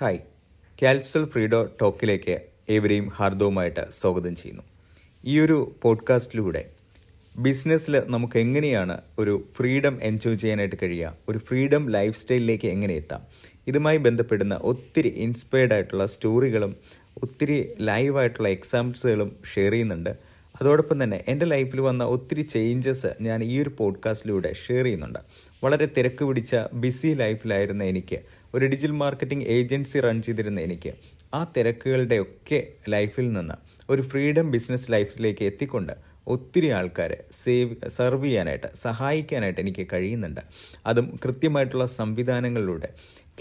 Hi. കാൽസൽ ഫ്രീഡോ ടോക്കിലേക്ക് ഏവരെയും ഹാർദവുമായിട്ട് സ്വാഗതം ചെയ്യുന്നു. ഈ ഒരു പോഡ്കാസ്റ്റിലൂടെ ബിസിനസ്സിൽ നമുക്ക് എങ്ങനെയാണ് ഒരു ഫ്രീഡം എൻജോയ് ചെയ്യാനായിട്ട് കഴിയുക ഒരു ഫ്രീഡം ലൈഫ് സ്റ്റൈലിലേക്ക് എങ്ങനെ എത്താം ഇതുമായി ബന്ധപ്പെടുന്ന ഒത്തിരി ഇൻസ്പയർഡ് ആയിട്ടുള്ള സ്റ്റോറികളും ഒത്തിരി ലൈവായിട്ടുള്ള എക്സാമ്പിൾസുകളും ഷെയർ ചെയ്യുന്നുണ്ട്. അതോടൊപ്പം തന്നെ എന്റെ ലൈഫിൽ വന്ന ഒത്തിരി ചേഞ്ചസ് ഞാൻ ഈ ഒരു പോഡ്കാസ്റ്റിലൂടെ ഷെയർ ചെയ്യുന്നുണ്ട്. വളരെ തിരക്ക് പിടിച്ച ബിസി ലൈഫിലായിരുന്ന എനിക്ക് ഒരു ഡിജിറ്റൽ മാർക്കറ്റിംഗ് ഏജൻസി റൺ ചെയ്തിരുന്ന എനിക്ക് ആ തിരക്കുകളുടെ ഒക്കെ ലൈഫിൽ നിന്ന് ഒരു ഫ്രീഡം ബിസിനസ് ലൈഫിലേക്ക് എത്തിക്കൊണ്ട് ഒത്തിരി ആൾക്കാരെ സേവ് സെർവ് ചെയ്യാനായിട്ട് സഹായിക്കാനായിട്ട് എനിക്ക് കഴിയുന്നുണ്ട്. അതും കൃത്യമായിട്ടുള്ള സംവിധാനങ്ങളിലൂടെ.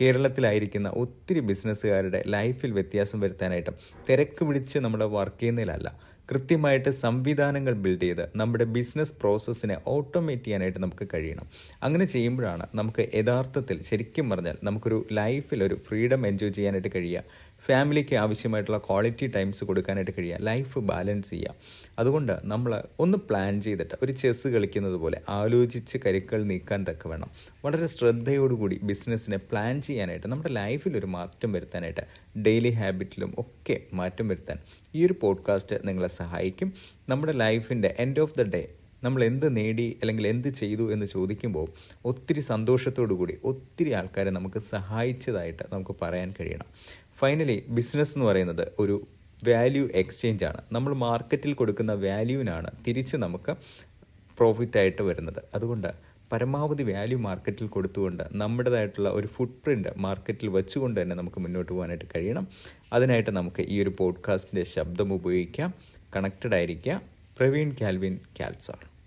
കേരളത്തിലായിരിക്കുന്ന ഒത്തിരി ബിസിനസ്സുകാരുടെ ലൈഫിൽ വ്യത്യാസം വരുത്താനായിട്ടും തിരക്ക് പിടിച്ച് നമ്മൾ വർക്ക് ചെയ്യുന്നതിലല്ല കൃത്യമായിട്ട് സംവിധാനങ്ങൾ ബിൽഡ് ചെയ്ത് നമ്മുടെ ബിസിനസ് പ്രോസസ്സിനെ ഓട്ടോമേറ്റ് ചെയ്യാനായിട്ട് നമുക്ക് കഴിയണം. അങ്ങനെ ചെയ്യുമ്പോഴാണ് നമുക്ക് യഥാർത്ഥത്തിൽ ശരിക്കും പറഞ്ഞാൽ നമുക്കൊരു ലൈഫിൽ ഒരു ഫ്രീഡം എൻജോയ് ചെയ്യാനായിട്ട് കഴിയുക. ഫാമിലിക്ക് ആവശ്യമായിട്ടുള്ള ക്വാളിറ്റി ടൈംസ് കൊടുക്കാനായിട്ട് കഴിയുക. ലൈഫ് ബാലൻസ് ചെയ്യുക. അതുകൊണ്ട് നമ്മൾ ഒന്ന് പ്ലാൻ ചെയ്തിട്ട് ഒരു ചെസ്സ് കളിക്കുന്നത് പോലെ ആലോചിച്ച് കരുക്കൾ നീക്കാൻ തക്ക വേണം വളരെ ശ്രദ്ധയോടുകൂടി ബിസിനസ്സിനെ പ്ലാൻ ചെയ്യാനായിട്ട് നമ്മുടെ ലൈഫിൽ ഒരു മാറ്റം വരുത്താനായിട്ട് ഡെയിലി ഹാബിറ്റിലും ഒക്കെ മാറ്റം വരുത്താൻ ഈ ഒരു പോഡ്കാസ്റ്റ് നിങ്ങളെ സഹായിക്കും. നമ്മുടെ ലൈഫിന്റെ എൻഡ് ഓഫ് ദ ഡേ നമ്മൾ എന്ത് നേടി അല്ലെങ്കിൽ എന്ത് ചെയ്തു എന്ന് ചോദിക്കുമ്പോൾ ഒത്തിരി സന്തോഷത്തോടു കൂടി ഒത്തിരി ആൾക്കാരെ നമുക്ക് സഹായിച്ചതായിട്ട് നമുക്ക് പറയാൻ കഴിയണം. ഫൈനലി ബിസിനസ് എന്ന് പറയുന്നത് ഒരു വാല്യൂ എക്സ്ചേഞ്ച് ആണ്. നമ്മൾ മാർക്കറ്റിൽ കൊടുക്കുന്ന വാല്യൂവിനാണ് തിരിച്ച് നമുക്ക് പ്രോഫിറ്റായിട്ട് വരുന്നത്. അതുകൊണ്ട് പരമാവധി വാല്യൂ മാർക്കറ്റിൽ കൊടുത്തുകൊണ്ട് നമ്മുടേതായിട്ടുള്ള ഒരു ഫുട് പ്രിന്റ് മാർക്കറ്റിൽ വെച്ചുകൊണ്ട് തന്നെ നമുക്ക് മുന്നോട്ട് പോകാനായിട്ട് കഴിയണം. അതിനായിട്ട് നമുക്ക് ഈ ഒരു പോഡ്കാസ്റ്റിന്റെ ശബ്ദം ഉപയോഗിക്കാം. കണക്റ്റഡ് ആയിരിക്കുക. പ്രവീൺ കാൽവിൻ കാൽസാർ.